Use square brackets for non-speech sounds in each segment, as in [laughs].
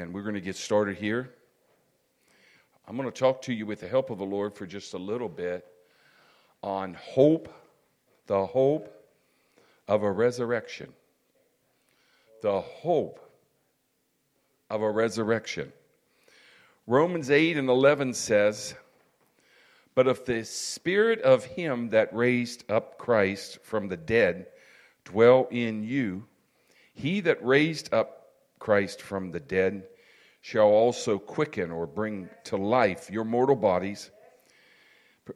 Amen. We're going to get started here. I'm going to talk to you with the help of the Lord for just a little bit on hope, the hope of a resurrection. The hope of a resurrection. Romans 8 and 11 says, But if the spirit of him that raised up Christ from the dead dwell in you, he that raised up Christ from the dead shall also quicken or bring to life your mortal bodies,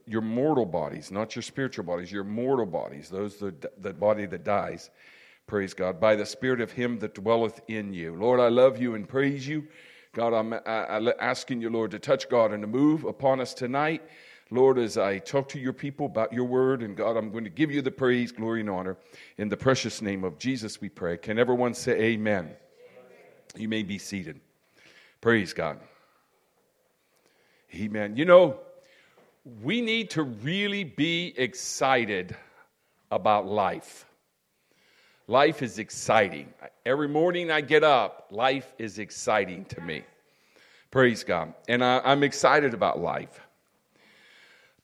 your mortal bodies, not your spiritual bodies, your mortal bodies, those the, the body that dies. Praise God. By the Spirit of Him that dwelleth in you. Lord, I love you and praise you. God, I'm asking you, Lord, to touch God and to move upon us tonight. Lord, as I talk to your people about your word, and God, I'm going to give you the praise, glory, and honor. In the precious name of Jesus, we pray. Can everyone say amen? amen. You may be seated. Praise God. Amen. You know, we need to really be excited about life. Life is exciting. Every morning I get up, life is exciting to me. Praise God. And I, am excited about life.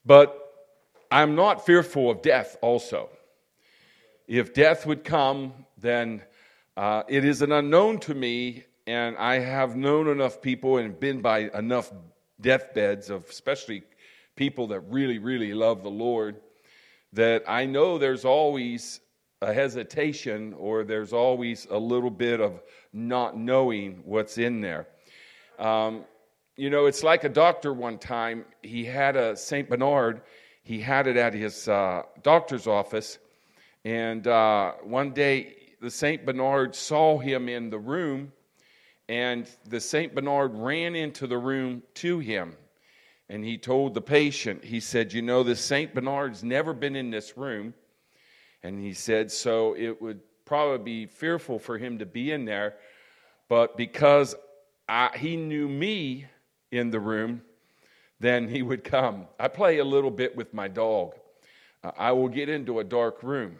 But I'm not fearful of death also. If death would come, then uh, it is an unknown to me and I have known enough people and been by enough deathbeds of especially people that really, really love the Lord that I know there's always a hesitation or there's always a little bit of not knowing what's in there. Um, you know, it's like a doctor one time, he had a St. Bernard, he had it at his uh, doctor's office, and uh, one day the St. Bernard saw him in the room and the St. Bernard ran into the room to him. And he told the patient, he said, You know, the St. Bernard's never been in this room. And he said, So it would probably be fearful for him to be in there. But because I, he knew me in the room, then he would come. I play a little bit with my dog. Uh, I will get into a dark room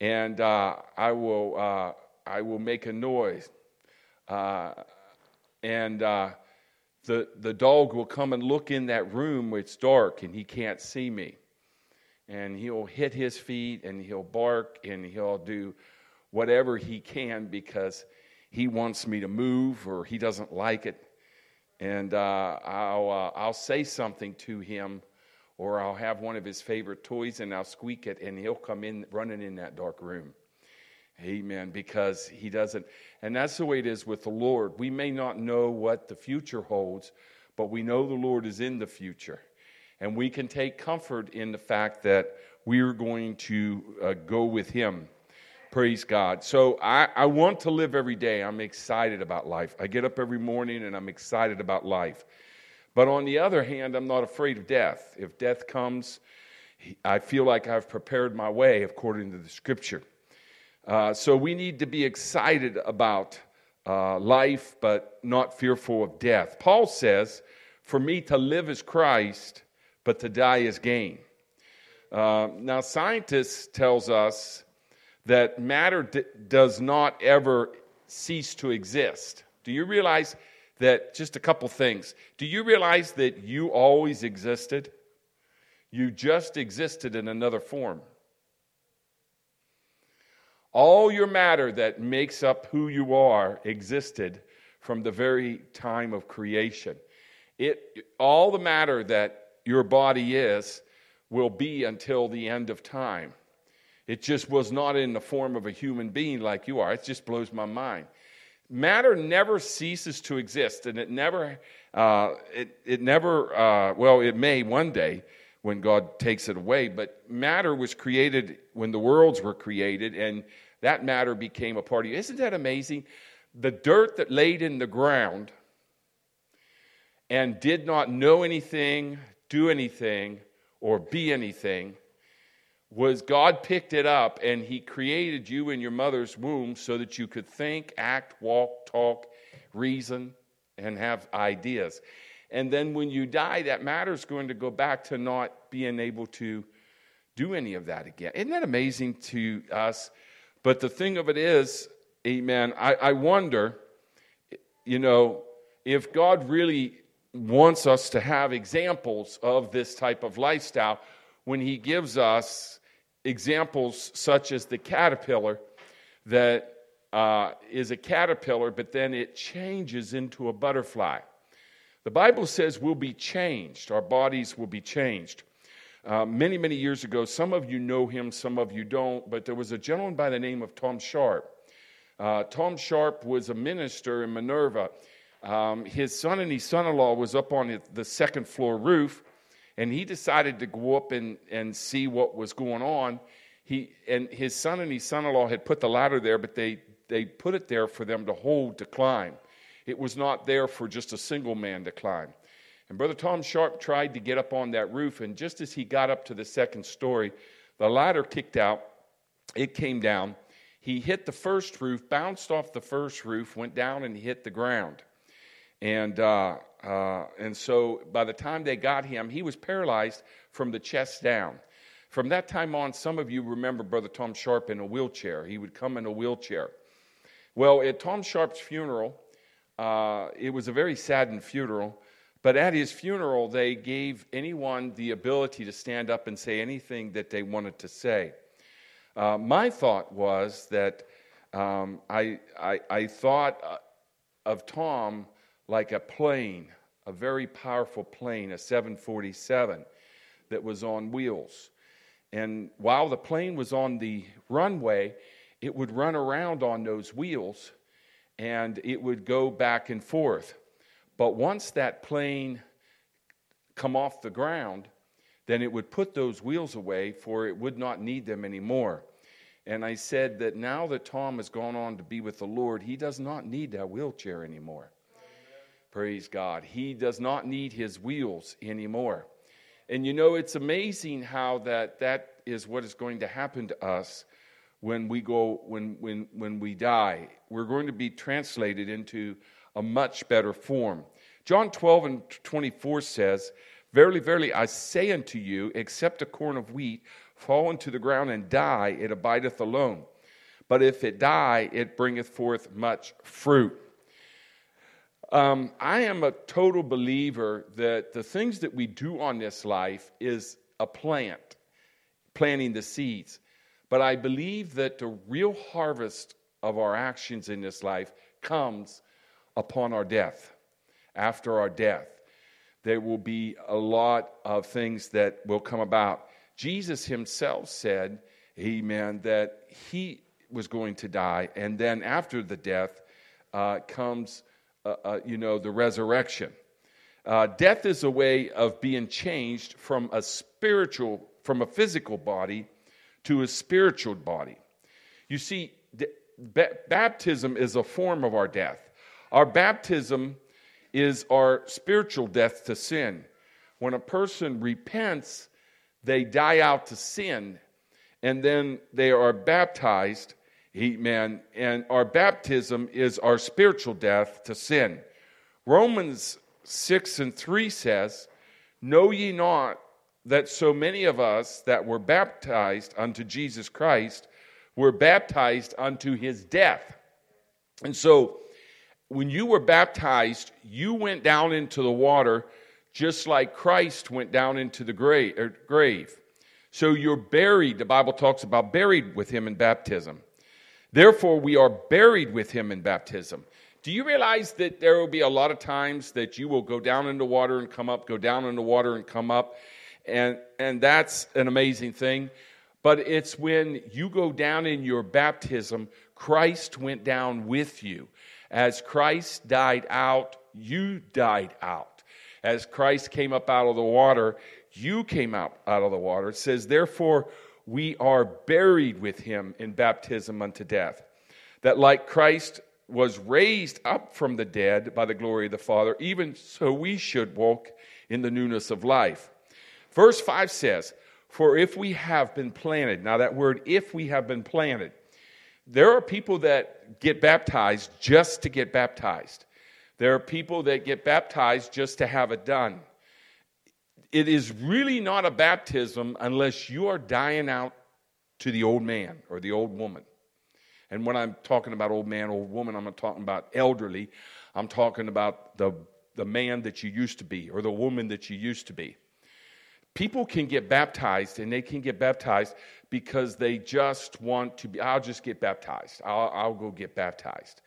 and uh, I, will, uh, I will make a noise. Uh, and uh, the, the dog will come and look in that room where it's dark and he can't see me. And he'll hit his feet and he'll bark and he'll do whatever he can because he wants me to move or he doesn't like it. And uh, I'll, uh, I'll say something to him or I'll have one of his favorite toys and I'll squeak it and he'll come in running in that dark room. Amen. Because he doesn't, and that's the way it is with the Lord. We may not know what the future holds, but we know the Lord is in the future. And we can take comfort in the fact that we are going to uh, go with him. Praise God. So I, I want to live every day. I'm excited about life. I get up every morning and I'm excited about life. But on the other hand, I'm not afraid of death. If death comes, I feel like I've prepared my way according to the scripture. Uh, so we need to be excited about uh, life, but not fearful of death. Paul says, For me to live is Christ, but to die is gain. Uh, now, scientists tells us that matter d- does not ever cease to exist. Do you realize that? Just a couple things. Do you realize that you always existed? You just existed in another form. All your matter that makes up who you are existed from the very time of creation. It, all the matter that your body is will be until the end of time. It just was not in the form of a human being like you are. It just blows my mind. Matter never ceases to exist, and it never, uh, it, it never, uh, well, it may one day when God takes it away, but matter was created when the worlds were created, and that matter became a part of you. Isn't that amazing? The dirt that laid in the ground and did not know anything, do anything, or be anything was God picked it up and He created you in your mother's womb so that you could think, act, walk, talk, reason, and have ideas. And then when you die, that matter is going to go back to not being able to do any of that again. Isn't that amazing to us? But the thing of it is, amen, I, I wonder, you know, if God really wants us to have examples of this type of lifestyle, when He gives us examples such as the caterpillar that uh, is a caterpillar, but then it changes into a butterfly. The Bible says we'll be changed, our bodies will be changed. Uh, many, many years ago, some of you know him, some of you don't, but there was a gentleman by the name of Tom Sharp. Uh, Tom Sharp was a minister in Minerva. Um, his son and his son in law was up on the second floor roof, and he decided to go up and, and see what was going on. He, and his son and his son in law had put the ladder there, but they, they put it there for them to hold to climb. It was not there for just a single man to climb. And Brother Tom Sharp tried to get up on that roof, and just as he got up to the second story, the ladder kicked out. It came down. He hit the first roof, bounced off the first roof, went down, and hit the ground. And, uh, uh, and so by the time they got him, he was paralyzed from the chest down. From that time on, some of you remember Brother Tom Sharp in a wheelchair. He would come in a wheelchair. Well, at Tom Sharp's funeral, uh, it was a very saddened funeral, but at his funeral, they gave anyone the ability to stand up and say anything that they wanted to say. Uh, my thought was that um, I, I, I, thought uh, of Tom like a plane, a very powerful plane, a 747 that was on wheels. And while the plane was on the runway, it would run around on those wheels and it would go back and forth. But once that plane come off the ground, then it would put those wheels away for it would not need them anymore. And I said that now that Tom has gone on to be with the Lord, he does not need that wheelchair anymore. Praise God. He does not need his wheels anymore. And you know, it's amazing how that that is what is going to happen to us when we go when when when we die. We're going to be translated into a much better form. John 12 and 24 says, Verily, verily, I say unto you, except a corn of wheat fall into the ground and die, it abideth alone. But if it die, it bringeth forth much fruit. Um, I am a total believer that the things that we do on this life is a plant, planting the seeds. But I believe that the real harvest of our actions in this life comes upon our death. After our death, there will be a lot of things that will come about. Jesus himself said, Amen, that he was going to die, and then after the death uh, comes uh, uh, you know, the resurrection. Uh, death is a way of being changed from a spiritual, from a physical body to a spiritual body. You see, baptism is a form of our death. Our baptism is our spiritual death to sin. When a person repents, they die out to sin, and then they are baptized Amen. And our baptism is our spiritual death to sin. Romans 6 and 3 says, Know ye not that so many of us that were baptized unto Jesus Christ were baptized unto his death? And so, when you were baptized, you went down into the water just like Christ went down into the er, grave. So you're buried, the Bible talks about buried with him in baptism. Therefore, we are buried with him in baptism. Do you realize that there will be a lot of times that you will go down in the water and come up, go down in the water and come up? And, and that's an amazing thing. But it's when you go down in your baptism, Christ went down with you. As Christ died out, you died out. As Christ came up out of the water, you came out, out of the water. It says, therefore, we are buried with him in baptism unto death, that like Christ was raised up from the dead by the glory of the Father, even so we should walk in the newness of life. Verse 5 says, For if we have been planted, now that word, if we have been planted, there are people that get baptized just to get baptized. There are people that get baptized just to have it done it is really not a baptism unless you are dying out to the old man or the old woman. And when I'm talking about old man, old woman, I'm not talking about elderly. I'm talking about the, the man that you used to be or the woman that you used to be. People can get baptized and they can get baptized because they just want to be, I'll just get baptized. I'll, I'll go get baptized.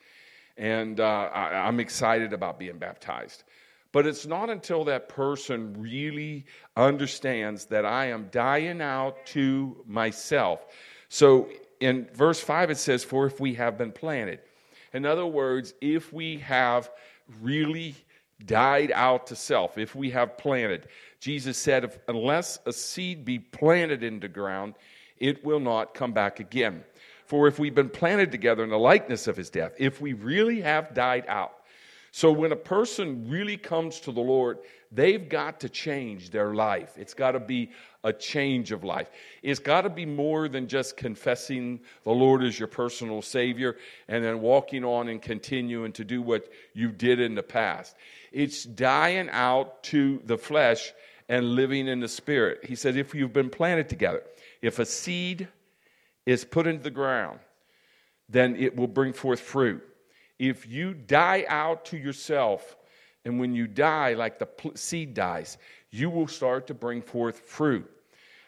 And uh, I, I'm excited about being baptized. But it's not until that person really understands that I am dying out to myself. So in verse 5, it says, For if we have been planted. In other words, if we have really died out to self, if we have planted, Jesus said, if, Unless a seed be planted into ground, it will not come back again. For if we've been planted together in the likeness of his death, if we really have died out, so when a person really comes to the Lord, they've got to change their life. It's got to be a change of life. It's got to be more than just confessing the Lord as your personal Savior and then walking on and continuing to do what you did in the past. It's dying out to the flesh and living in the Spirit. He said, if you've been planted together, if a seed is put into the ground, then it will bring forth fruit if you die out to yourself, and when you die, like the seed dies, you will start to bring forth fruit.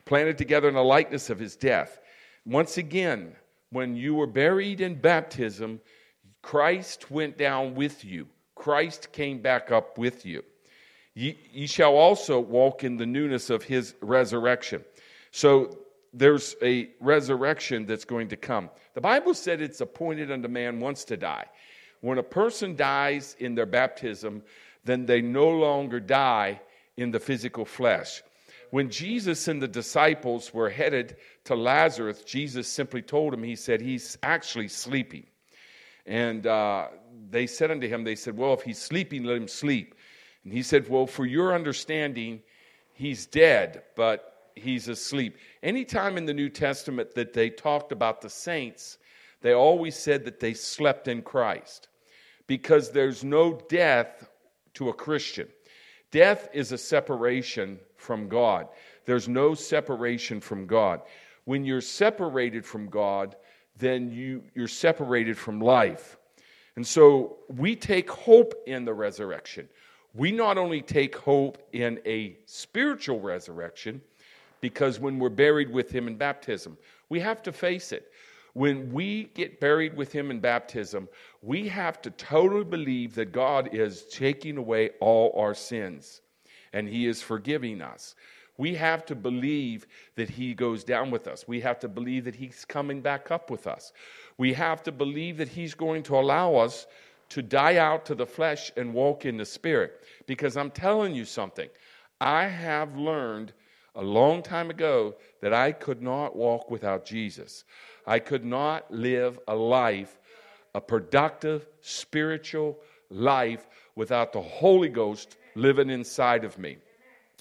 Planted together in the likeness of his death. Once again, when you were buried in baptism, Christ went down with you. Christ came back up with you. Ye, ye shall also walk in the newness of his resurrection. So there's a resurrection that's going to come. The Bible said it's appointed unto man once to die. When a person dies in their baptism, then they no longer die in the physical flesh. When Jesus and the disciples were headed to Lazarus, Jesus simply told him, He said, He's actually sleeping. And uh, they said unto him, They said, Well, if he's sleeping, let him sleep. And he said, Well, for your understanding, he's dead, but he's asleep. Anytime in the New Testament that they talked about the saints, they always said that they slept in Christ because there's no death to a Christian. Death is a separation from God. There's no separation from God. When you're separated from God, then you, you're separated from life. And so we take hope in the resurrection. We not only take hope in a spiritual resurrection, because when we're buried with Him in baptism, we have to face it. When we get buried with him in baptism, we have to totally believe that God is taking away all our sins and he is forgiving us. We have to believe that he goes down with us. We have to believe that he's coming back up with us. We have to believe that he's going to allow us to die out to the flesh and walk in the spirit. Because I'm telling you something, I have learned a long time ago that I could not walk without Jesus. I could not live a life, a productive, spiritual life, without the Holy Ghost living inside of me.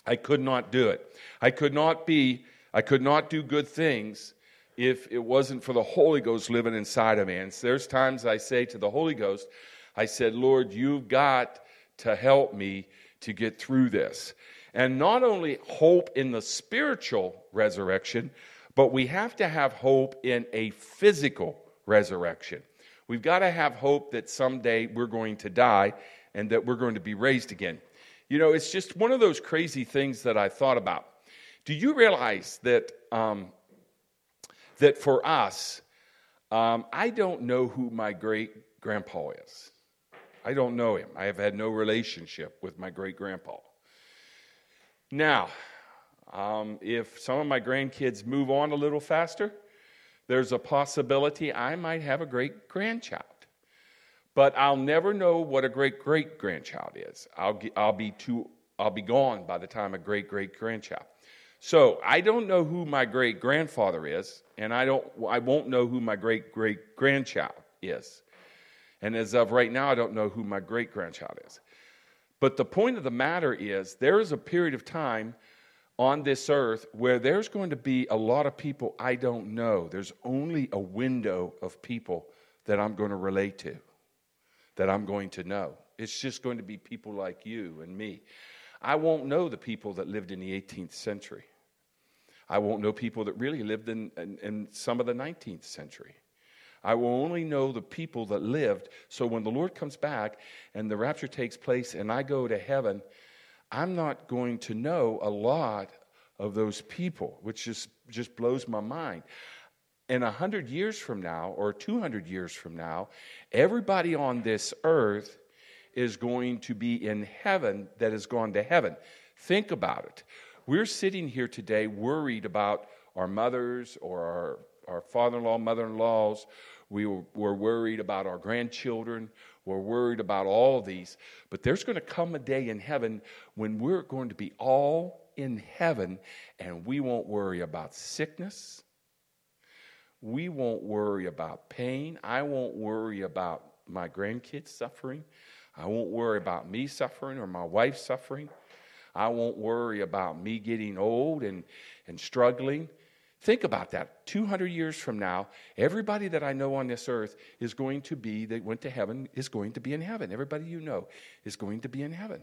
I could not do it. I could not be, I could not do good things if it wasn't for the Holy Ghost living inside of me. And there's times I say to the Holy Ghost, I said, Lord, you've got to help me to get through this. And not only hope in the spiritual resurrection, but we have to have hope in a physical resurrection. We've got to have hope that someday we're going to die and that we're going to be raised again. You know, it's just one of those crazy things that I thought about. Do you realize that um, that for us, um, I don't know who my great grandpa is. I don't know him. I have had no relationship with my great grandpa. Now, um, if some of my grandkids move on a little faster, there's a possibility I might have a great grandchild. But I'll never know what a great great grandchild is. I'll, I'll, be too, I'll be gone by the time a great great grandchild. So I don't know who my great grandfather is, and I, don't, I won't know who my great great grandchild is. And as of right now, I don't know who my great grandchild is. But the point of the matter is, there is a period of time on this earth where there's going to be a lot of people I don't know. There's only a window of people that I'm going to relate to, that I'm going to know. It's just going to be people like you and me. I won't know the people that lived in the 18th century. I won't know people that really lived in, in, in some of the 19th century. I will only know the people that lived. So when the Lord comes back and the rapture takes place and I go to heaven, I'm not going to know a lot of those people, which just, just blows my mind. And 100 years from now, or 200 years from now, everybody on this earth is going to be in heaven that has gone to heaven. Think about it. We're sitting here today worried about our mothers or our, our father in law, mother in laws. We were, worried about our grandchildren. We're worried about all of these. But there's going to come a day in heaven when we're going to be all in heaven and we won't worry about sickness. We won't worry about pain. I won't worry about my grandkids suffering. I won't worry about me suffering or my wife suffering. I won't worry about me getting old and, and struggling. Think about that. 200 years from now, everybody that I know on this earth is going to be, that went to heaven, is going to be in heaven. Everybody you know is going to be in heaven.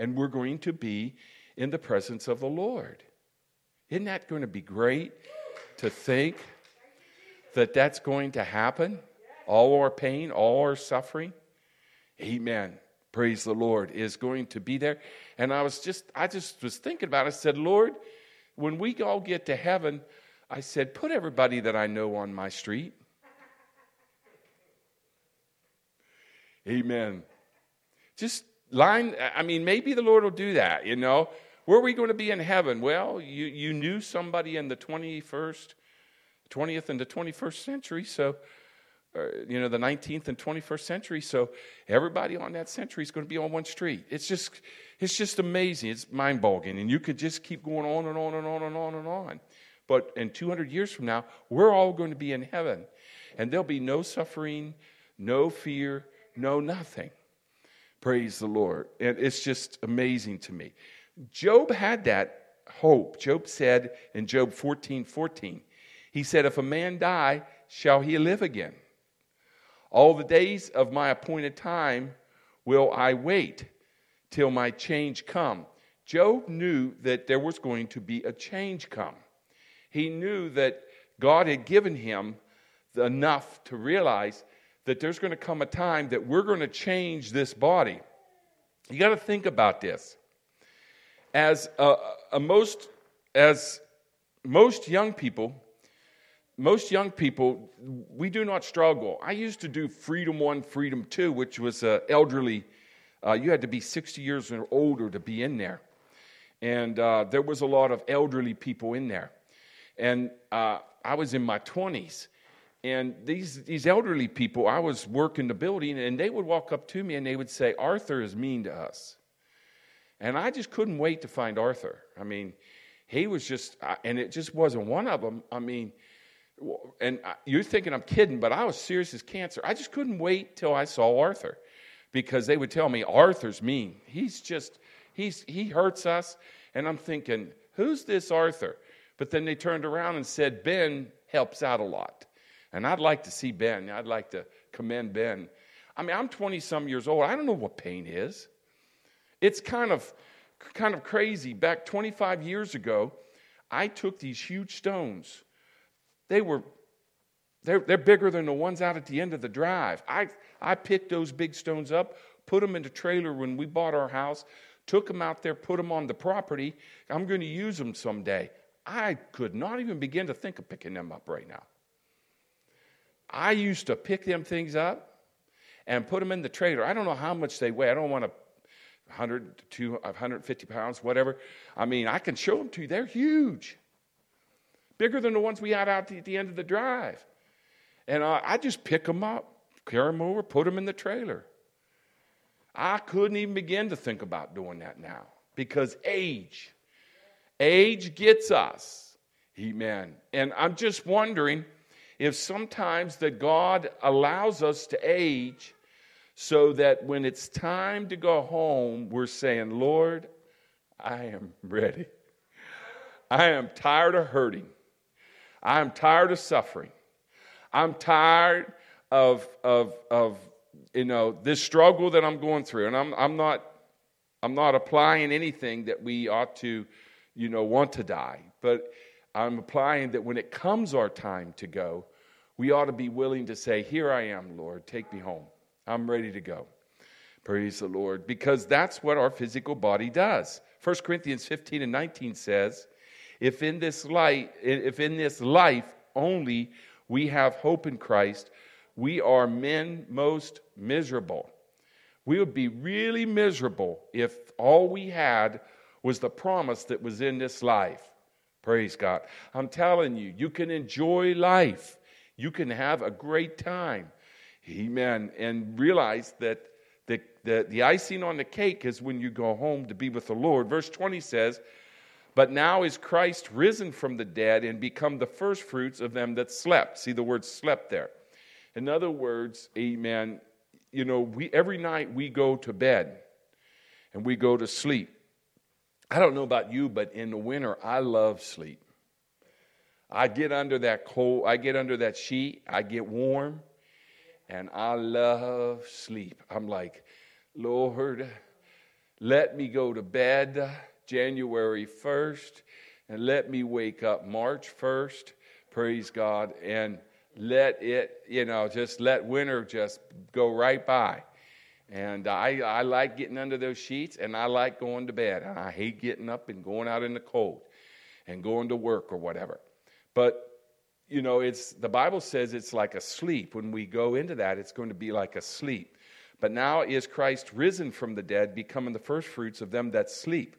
And we're going to be in the presence of the Lord. Isn't that going to be great to think that that's going to happen? All our pain, all our suffering. Amen. Praise the Lord is going to be there. And I was just, I just was thinking about it. I said, Lord, when we all get to heaven, I said, put everybody that I know on my street. Amen. Just line, I mean, maybe the Lord will do that, you know. Where are we going to be in heaven? Well, you, you knew somebody in the 21st, 20th and the 21st century, so Uh, you know, the 19th and 21st century. So everybody on that century is going to be on one street. It's just, it's just amazing. It's mind boggling. And you could just keep going on and on and on and on and on. But in 200 years from now, we're all going to be in heaven. And there'll be no suffering, no fear, no nothing. Praise the Lord. And it's just amazing to me. Job had that hope. Job said in Job 14 14, he said, If a man die, shall he live again? All the days of my appointed time will I wait till my change come. Job knew that there was going to be a change come. He knew that God had given him enough to realize that there's going to come a time that we're going to change this body. You got to think about this. As a, a most as most young people most young people, we do not struggle. I used to do Freedom One, Freedom Two, which was uh, elderly. Uh, you had to be 60 years or older to be in there. And uh, there was a lot of elderly people in there. And uh, I was in my 20s. And these, these elderly people, I was working the building, and they would walk up to me and they would say, Arthur is mean to us. And I just couldn't wait to find Arthur. I mean, he was just, uh, and it just wasn't one of them. I mean, and you're thinking I'm kidding, but I was serious as cancer. I just couldn't wait till I saw Arthur because they would tell me Arthur's mean. He's just he's he hurts us, and I'm thinking, who's this Arthur? But then they turned around and said Ben helps out a lot, and I'd like to see Ben. I'd like to commend Ben. I mean, I'm 20 some years old. I don't know what pain is. It's kind of kind of crazy. Back 25 years ago, I took these huge stones they were they're, they're bigger than the ones out at the end of the drive. I, I picked those big stones up, put them in the trailer when we bought our house, took them out there, put them on the property. I'm going to use them someday. I could not even begin to think of picking them up right now. I used to pick them things up and put them in the trailer. I don't know how much they weigh. I don't want to 100 to 150 pounds, whatever. I mean, I can show them to you. They're huge bigger than the ones we had out at the end of the drive. And uh, I just pick them up, carry them over, put them in the trailer. I couldn't even begin to think about doing that now because age, age gets us. Amen. And I'm just wondering if sometimes that God allows us to age so that when it's time to go home, we're saying, Lord, I am ready. I am tired of hurting. I'm tired of suffering. I'm tired of, of, of you know, this struggle that I'm going through. And I'm, I'm, not, I'm not applying anything that we ought to, you know, want to die. But I'm applying that when it comes our time to go, we ought to be willing to say, Here I am, Lord, take me home. I'm ready to go. Praise the Lord. Because that's what our physical body does. 1 Corinthians 15 and 19 says, if in this light, if in this life only we have hope in Christ, we are men most miserable. We would be really miserable if all we had was the promise that was in this life. Praise God. I'm telling you, you can enjoy life. You can have a great time. Amen. And realize that the, the, the icing on the cake is when you go home to be with the Lord. Verse 20 says, But now is Christ risen from the dead and become the firstfruits of them that slept. See the word slept there. In other words, amen, you know, we, every night we go to bed and we go to sleep. I don't know about you, but in the winter, I love sleep. I get under that cold, I get under that sheet, I get warm, and I love sleep. I'm like, Lord, let me go to bed January 1st, and let me wake up March 1st, praise God, and let it, you know, just let winter just go right by. And I, I like getting under those sheets and I like going to bed. And I hate getting up and going out in the cold and going to work or whatever. But, you know, it's, the Bible says it's like a sleep. When we go into that, it's going to be like a sleep. But now is Christ risen from the dead, becoming the firstfruits of them that sleep.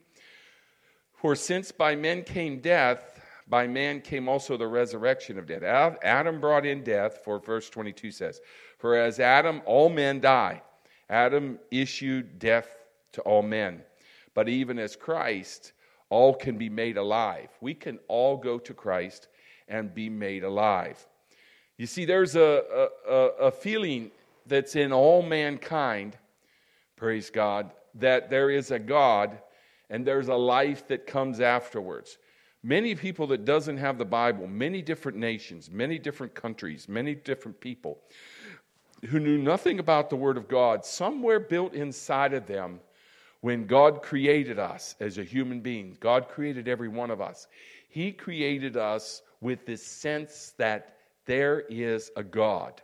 For since by men came death, by man came also the resurrection of death. Adam brought in death, for verse 22 says, For as Adam, all men die. Adam issued death to all men. But even as Christ, all can be made alive. We can all go to Christ and be made alive. You see, there's a, a, a feeling that's in all mankind, praise God, that there is a God and there's a life that comes afterwards. Many people that doesn't have the Bible, many different nations, many different countries, many different people, who knew nothing about the Word of God, somewhere built inside of them, when God created us as a human being, God created every one of us. He created us with this sense that there is a God.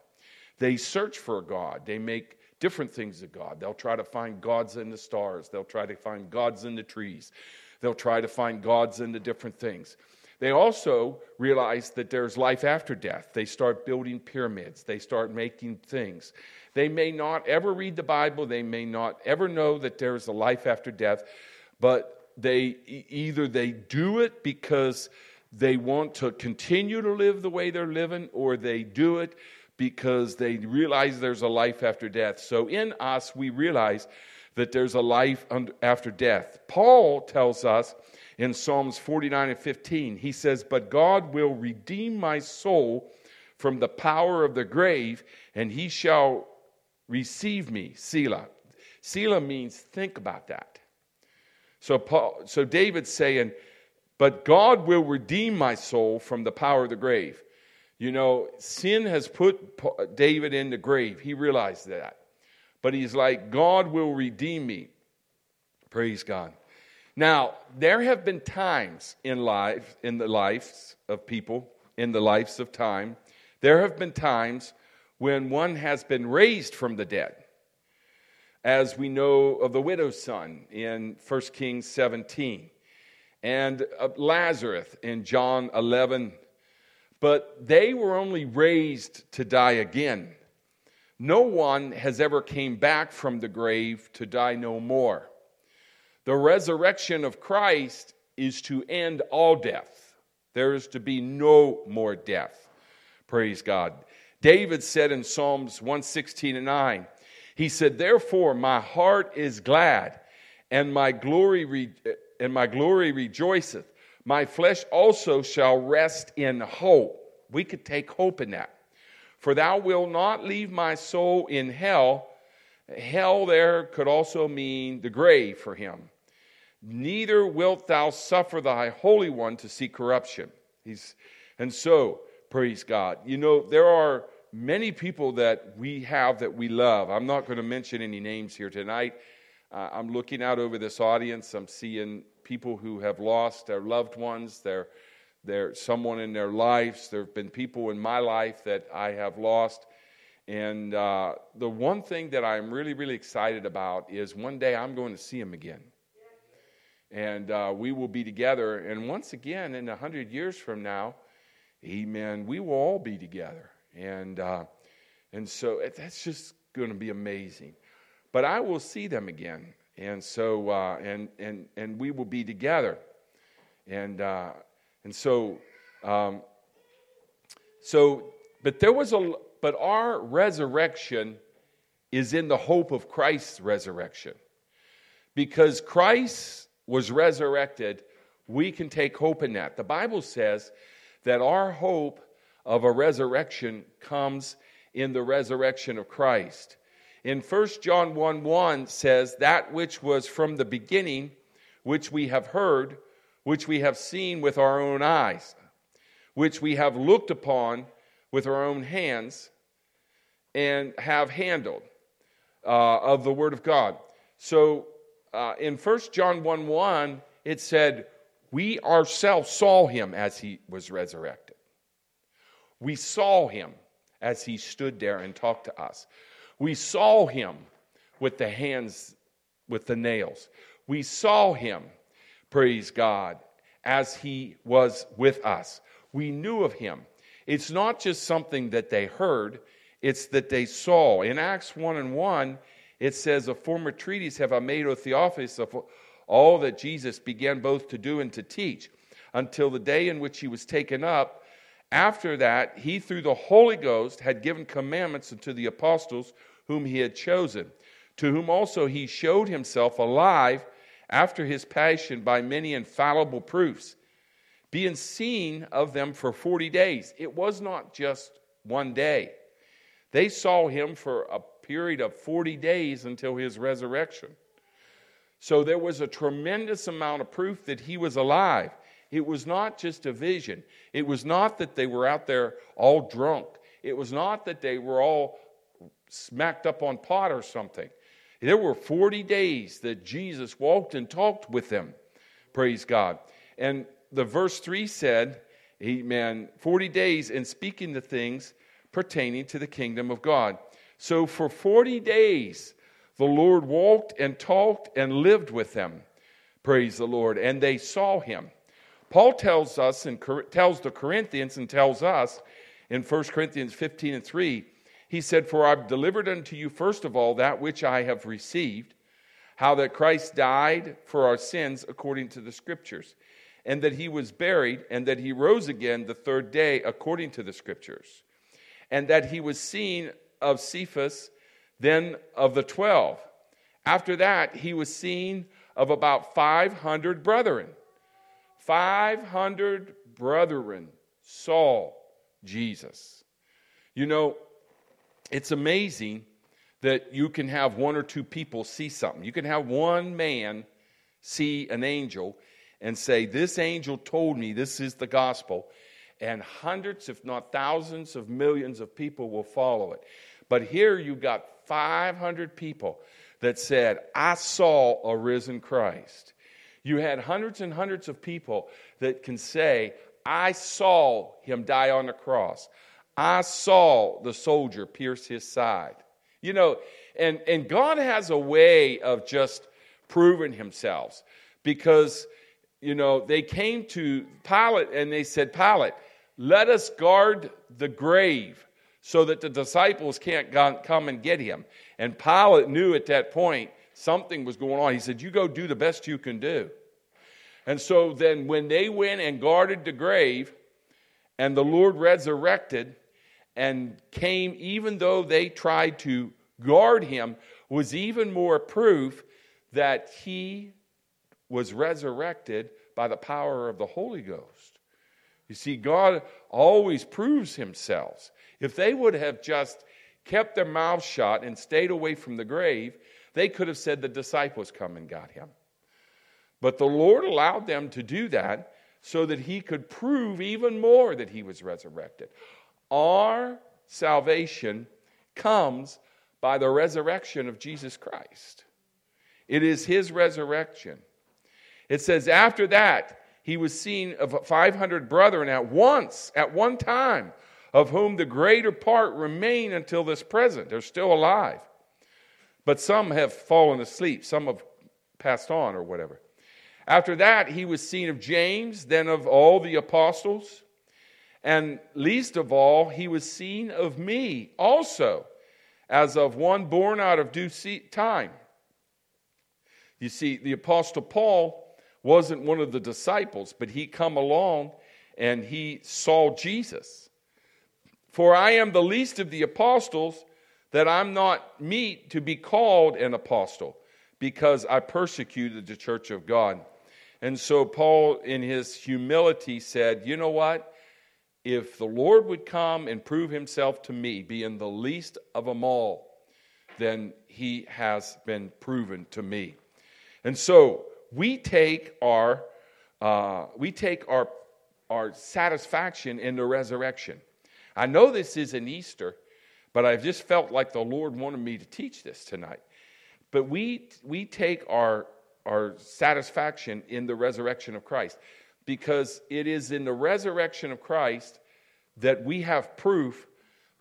They search for a God. They make different things of God. They'll try to find gods in the stars. They'll try to find gods in the trees. They'll try to find gods in the different things. They also realize that there's life after death. They start building pyramids, they start making things. They may not ever read the Bible, they may not ever know that there's a life after death, but they either they do it because they want to continue to live the way they're living or they do it because they realize there's a life after death. So in us we realize that there's a life after death. Paul tells us in Psalms 49 and 15. He says, But God will redeem my soul from the power of the grave, and he shall receive me. Selah. Selah means think about that. So, Paul, so David's saying, But God will redeem my soul from the power of the grave. You know, sin has put David in the grave. He realized that. But he's like, God will redeem me. Praise God. Now, there have been times in life, in the lives of people, in the lives of time, there have been times when one has been raised from the dead. As we know of the widow's son in 1 Kings 17, and Lazarus in John 11. But they were only raised to die again. No one has ever came back from the grave to die no more. The resurrection of Christ is to end all death. There is to be no more death. Praise God. David said in Psalms 116 and 9, he said, Therefore my heart is glad, and my glory re- and my glory rejoiceth. My flesh also shall rest in hope. We could take hope in that. For thou wilt not leave my soul in hell. Hell there could also mean the grave for him neither wilt thou suffer thy Holy One to see corruption. He's, and so, praise God. You know, there are many people that we have that we love. I'm not going to mention any names here tonight. Uh, I'm looking out over this audience. I'm seeing people who have lost their loved ones, their, there's someone in their lives. There have been people in my life that I have lost. And uh, the one thing that I'm really, really excited about is one day I'm going to see them again. And uh, we will be together. And once again, in a hundred years from now, amen, we will all be together. And, uh, and so that's just going to be amazing. But I will see them again. And so, uh, and, and, and we will be together. And, uh, and so, um, so, but there was a, but our resurrection is in the hope of Christ's resurrection. Because Christ was resurrected, we can take hope in that. The Bible says that our hope of a resurrection comes in the resurrection of Christ. In 1 John 1 1 says, That which was from the beginning, which we have heard, which we have seen with our own eyes, which we have looked upon with our own hands, and have handled uh, of the Word of God. So uh, in 1 John 1 1, it said, We ourselves saw him as he was resurrected. We saw him as he stood there and talked to us. We saw him with the hands with the nails. We saw him, praise God, as he was with us. We knew of him. It's not just something that they heard, it's that they saw. In Acts 1 and 1, it says, A former treatise have I made, O Theophilus, of all that Jesus began both to do and to teach, until the day in which he was taken up. After that, he, through the Holy Ghost, had given commandments unto the apostles whom he had chosen, to whom also he showed himself alive after his passion by many infallible proofs, being seen of them for 40 days. It was not just one day. They saw him for a period of 40 days until his resurrection. So there was a tremendous amount of proof that he was alive. It was not just a vision. It was not that they were out there all drunk. It was not that they were all smacked up on pot or something. There were 40 days that Jesus walked and talked with them. Praise God. And the verse 3 said, Amen, 40 days in speaking the things pertaining to the kingdom of God. So for 40 days, the Lord walked and talked and lived with them. Praise the Lord. And they saw him. Paul tells us and tells the Corinthians and tells us in 1 Corinthians 15 and 3 he said, For I've delivered unto you first of all that which I have received, how that Christ died for our sins according to the Scriptures, and that he was buried, and that he rose again the third day according to the Scriptures, and that he was seen of Cephas, then of the twelve. After that, he was seen of about 500 brethren. 500 brethren saw Jesus. You know, it's amazing that you can have one or two people see something. You can have one man see an angel and say, This angel told me this is the gospel. And hundreds, if not thousands, of millions of people will follow it. But here you got 500 people that said, I saw a risen Christ. You had hundreds and hundreds of people that can say, I saw him die on the cross. I saw the soldier pierce his side. You know, and, and God has a way of just proving himself because, you know, they came to Pilate and they said, Pilate, let us guard the grave so that the disciples can't come and get him. And Pilate knew at that point something was going on. He said, You go do the best you can do. And so then when they went and guarded the grave and the Lord resurrected, and came, even though they tried to guard him, was even more proof that he was resurrected by the power of the Holy Ghost. You see, God always proves himself. If they would have just kept their mouths shut and stayed away from the grave, they could have said the disciples come and got him. But the Lord allowed them to do that so that he could prove even more that he was resurrected. Our salvation comes by the resurrection of Jesus Christ. It is his resurrection. It says, after that, he was seen of 500 brethren at once, at one time, of whom the greater part remain until this present. They're still alive. But some have fallen asleep, some have passed on or whatever. After that, he was seen of James, then of all the apostles. And least of all, he was seen of me also, as of one born out of due time. You see, the apostle Paul wasn't one of the disciples, but he come along and he saw Jesus. For I am the least of the apostles, that I'm not meet to be called an apostle, because I persecuted the church of God. And so Paul, in his humility, said, You know what? If the Lord would come and prove himself to me, being the least of them all, then he has been proven to me. And so we take our, uh, we take our, our satisfaction in the resurrection. I know this is an Easter, but I've just felt like the Lord wanted me to teach this tonight. But we, we take our, our satisfaction in the resurrection of Christ because it is in the resurrection of Christ that we have proof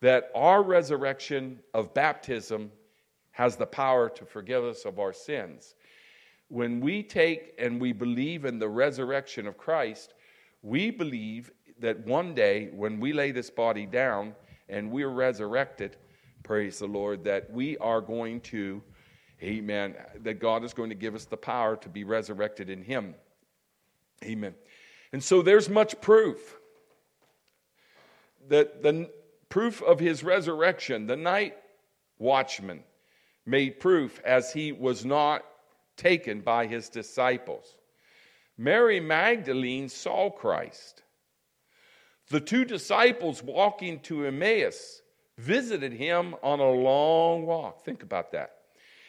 that our resurrection of baptism has the power to forgive us of our sins. When we take and we believe in the resurrection of Christ, we believe that one day when we lay this body down and we're resurrected, praise the Lord, that we are going to, amen, that God is going to give us the power to be resurrected in Him. Amen. And so there's much proof that the proof of His resurrection, the night watchman made proof as he was not taken by his disciples. Mary Magdalene saw Christ. The two disciples walking to Emmaus visited him on a long walk. Think about that.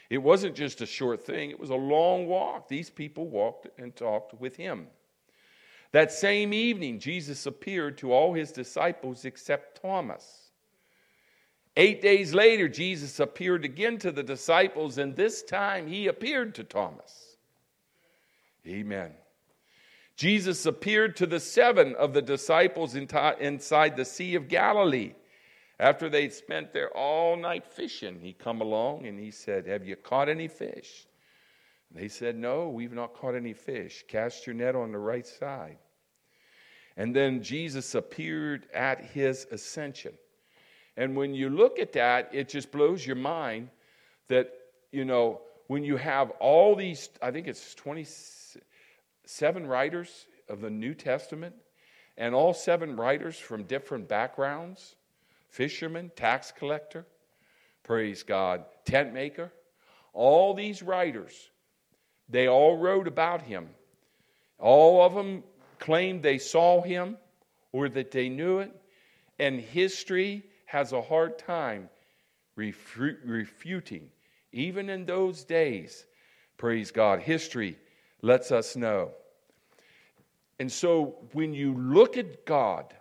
It wasn't just a short thing, it was a long walk. These people walked and talked with him. That same evening, Jesus appeared to all his disciples except Thomas. Eight days later, Jesus appeared again to the disciples, and this time he appeared to Thomas. Amen. Jesus appeared to the seven of the disciples inside the Sea of Galilee. After they'd spent there all night fishing, he come along and he said, Have you caught any fish? They said, No, we've not caught any fish. Cast your net on the right side. And then Jesus appeared at his ascension. And when you look at that, it just blows your mind that, you know, when you have all these, I think it's 27 writers of the New Testament, and all seven writers from different backgrounds fisherman, tax collector, praise God, tent maker, all these writers, they all wrote about him. All of them claimed they saw him or that they knew it. And history has a hard time refu- refuting. Even in those days, praise God, history lets us know. And so when you look at God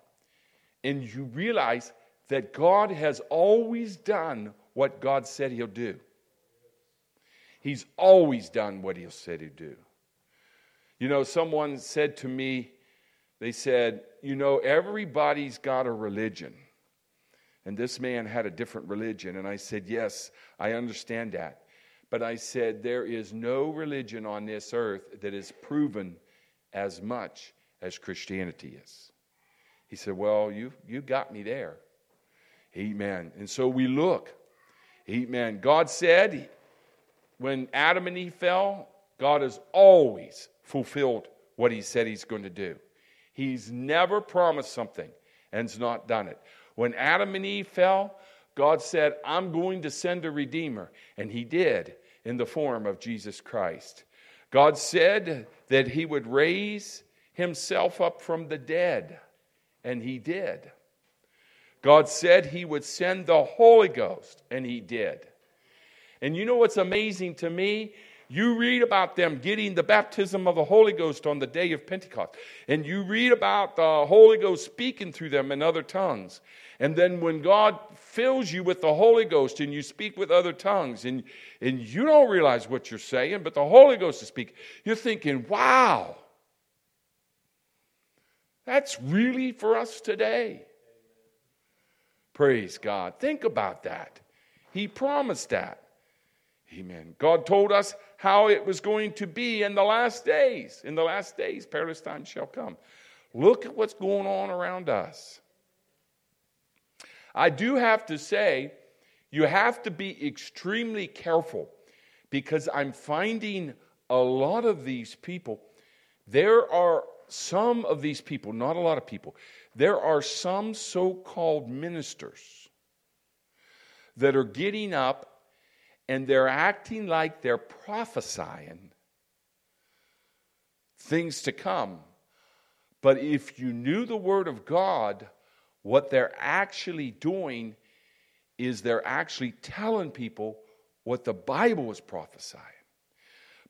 and you realize that God has always done what God said He'll do, He's always done what He said He'd do. You know, someone said to me, they said, You know, everybody's got a religion. And this man had a different religion. And I said, Yes, I understand that. But I said, There is no religion on this earth that is proven as much as Christianity is. He said, Well, you, you got me there. Amen. And so we look. Amen. God said when Adam and Eve fell, God has always fulfilled what he said he's going to do. He's never promised something and's not done it. When Adam and Eve fell, God said, I'm going to send a Redeemer. And He did in the form of Jesus Christ. God said that He would raise Himself up from the dead. And He did. God said He would send the Holy Ghost. And He did. And you know what's amazing to me? You read about them getting the baptism of the Holy Ghost on the day of Pentecost. And you read about the Holy Ghost speaking through them in other tongues. And then when God fills you with the Holy Ghost and you speak with other tongues and, and you don't realize what you're saying, but the Holy Ghost is speaking, you're thinking, wow, That's really for us today. Praise God. Think about that. He promised that. Amen. God told us how it was going to be in the last days. In the last days, perilous times shall come. Look at what's going on around us. I do have to say, you have to be extremely careful because I'm finding a lot of these people, there are some of these people, not a lot of people, there are some so called ministers that are getting up and they're acting like they're prophesying things to come. But if you knew the Word of God, what they're actually doing is they're actually telling people what the Bible is prophesying.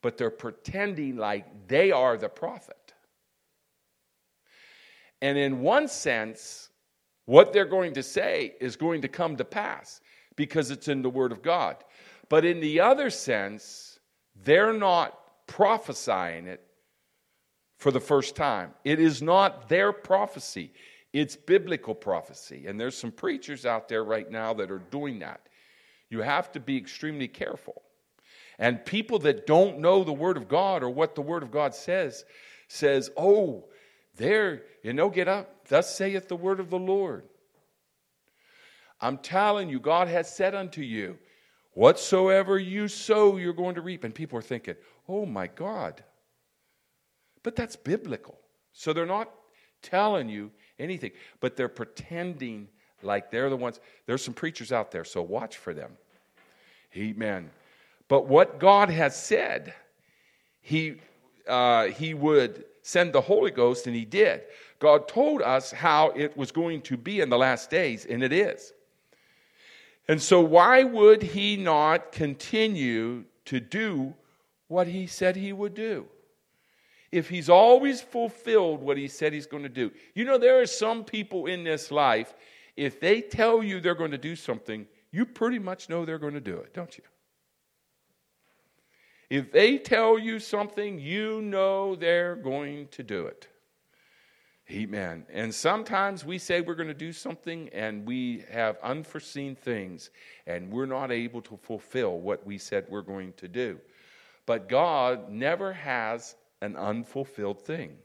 But they're pretending like they are the prophet. And in one sense, what they're going to say is going to come to pass because it's in the Word of God. But in the other sense, they're not prophesying it for the first time. It is not their prophecy, it's biblical prophecy. And there's some preachers out there right now that are doing that. You have to be extremely careful. And people that don't know the Word of God or what the Word of God says, says, oh, there, you know, get up. Thus saith the Word of the Lord. I'm telling you, God has said unto you, Whatsoever you sow, you're going to reap. And people are thinking, oh my God. But that's biblical. So they're not telling you anything, but they're pretending like they're the ones. There's some preachers out there, so watch for them. Amen. But what God has said, He, uh, he would send the Holy Ghost, and He did. God told us how it was going to be in the last days, and it is. And so, why would he not continue to do what he said he would do? If he's always fulfilled what he said he's going to do. You know, there are some people in this life, if they tell you they're going to do something, you pretty much know they're going to do it, don't you? If they tell you something, you know they're going to do it. Amen. And sometimes we say we're going to do something and we have unforeseen things and we're not able to fulfill what we said we're going to do. But God never has an unfulfilled thing.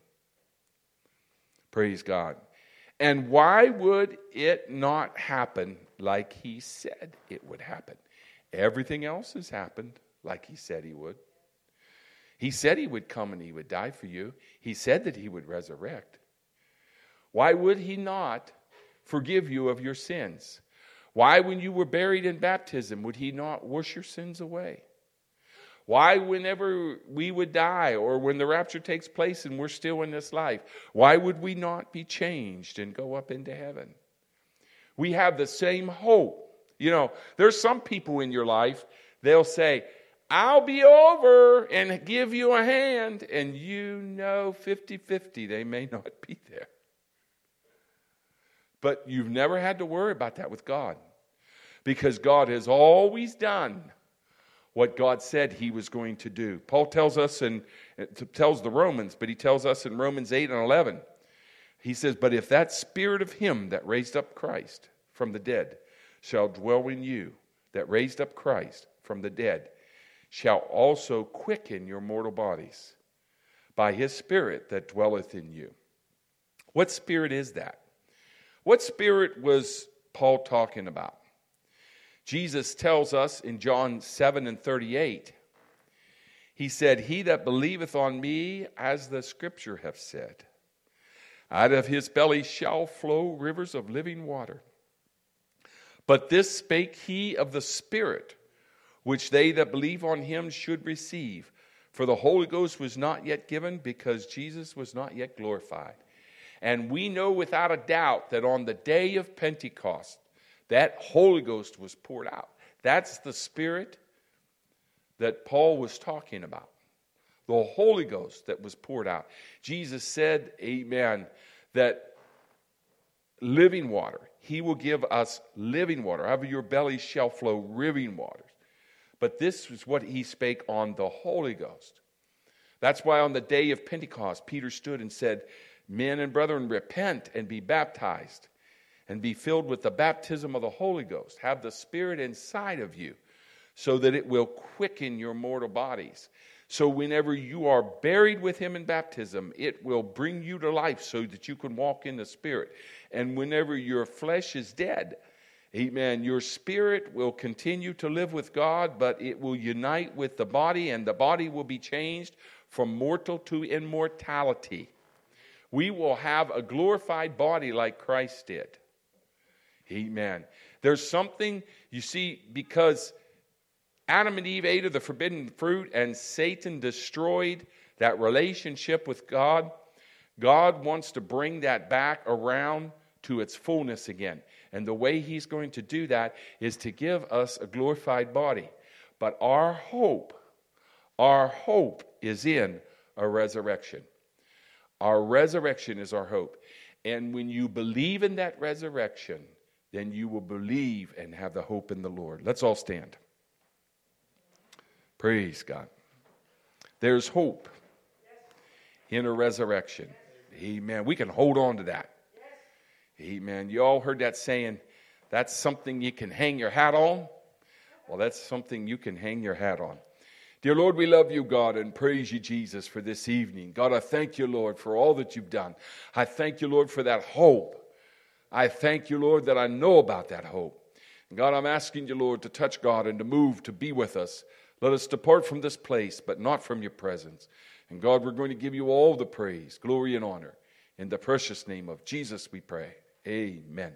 Praise God. And why would it not happen like He said it would happen? Everything else has happened like He said He would. He said He would come and He would die for you, He said that He would resurrect. Why would he not forgive you of your sins? Why, when you were buried in baptism, would he not wash your sins away? Why, whenever we would die or when the rapture takes place and we're still in this life, why would we not be changed and go up into heaven? We have the same hope. You know, there's some people in your life, they'll say, I'll be over and give you a hand, and you know 50 50 they may [laughs] not be there. But you've never had to worry about that with God because God has always done what God said he was going to do. Paul tells us and tells the Romans, but he tells us in Romans 8 and 11. He says, "But if that spirit of him that raised up Christ from the dead shall dwell in you, that raised up Christ from the dead, shall also quicken your mortal bodies by his spirit that dwelleth in you." What spirit is that? What spirit was Paul talking about? Jesus tells us in John 7 and 38, he said, He that believeth on me, as the scripture hath said, out of his belly shall flow rivers of living water. But this spake he of the Spirit, which they that believe on him should receive. For the Holy Ghost was not yet given, because Jesus was not yet glorified. And we know without a doubt that on the day of Pentecost, that Holy Ghost was poured out. That's the Spirit that Paul was talking about. The Holy Ghost that was poured out. Jesus said, Amen, that living water, He will give us living water. Out of your belly shall flow living waters. But this is what He spake on the Holy Ghost. That's why on the day of Pentecost, Peter stood and said, Men and brethren, repent and be baptized and be filled with the baptism of the Holy Ghost. Have the Spirit inside of you so that it will quicken your mortal bodies. So, whenever you are buried with Him in baptism, it will bring you to life so that you can walk in the Spirit. And whenever your flesh is dead, Amen. Your spirit will continue to live with God, but it will unite with the body, and the body will be changed from mortal to immortality. We will have a glorified body like Christ did. Amen. There's something, you see, because Adam and Eve ate of the forbidden fruit and Satan destroyed that relationship with God, God wants to bring that back around to its fullness again. And the way He's going to do that is to give us a glorified body. But our hope, our hope is in a resurrection. Our resurrection is our hope. And when you believe in that resurrection, then you will believe and have the hope in the Lord. Let's all stand. Praise God. There's hope in a resurrection. Amen. We can hold on to that. Amen. You all heard that saying, that's something you can hang your hat on? Well, that's something you can hang your hat on. Dear Lord, we love you, God, and praise you, Jesus, for this evening. God, I thank you, Lord, for all that you've done. I thank you, Lord, for that hope. I thank you, Lord, that I know about that hope. And God, I'm asking you, Lord, to touch God and to move, to be with us. Let us depart from this place, but not from your presence. And God, we're going to give you all the praise, glory, and honor. In the precious name of Jesus, we pray. Amen.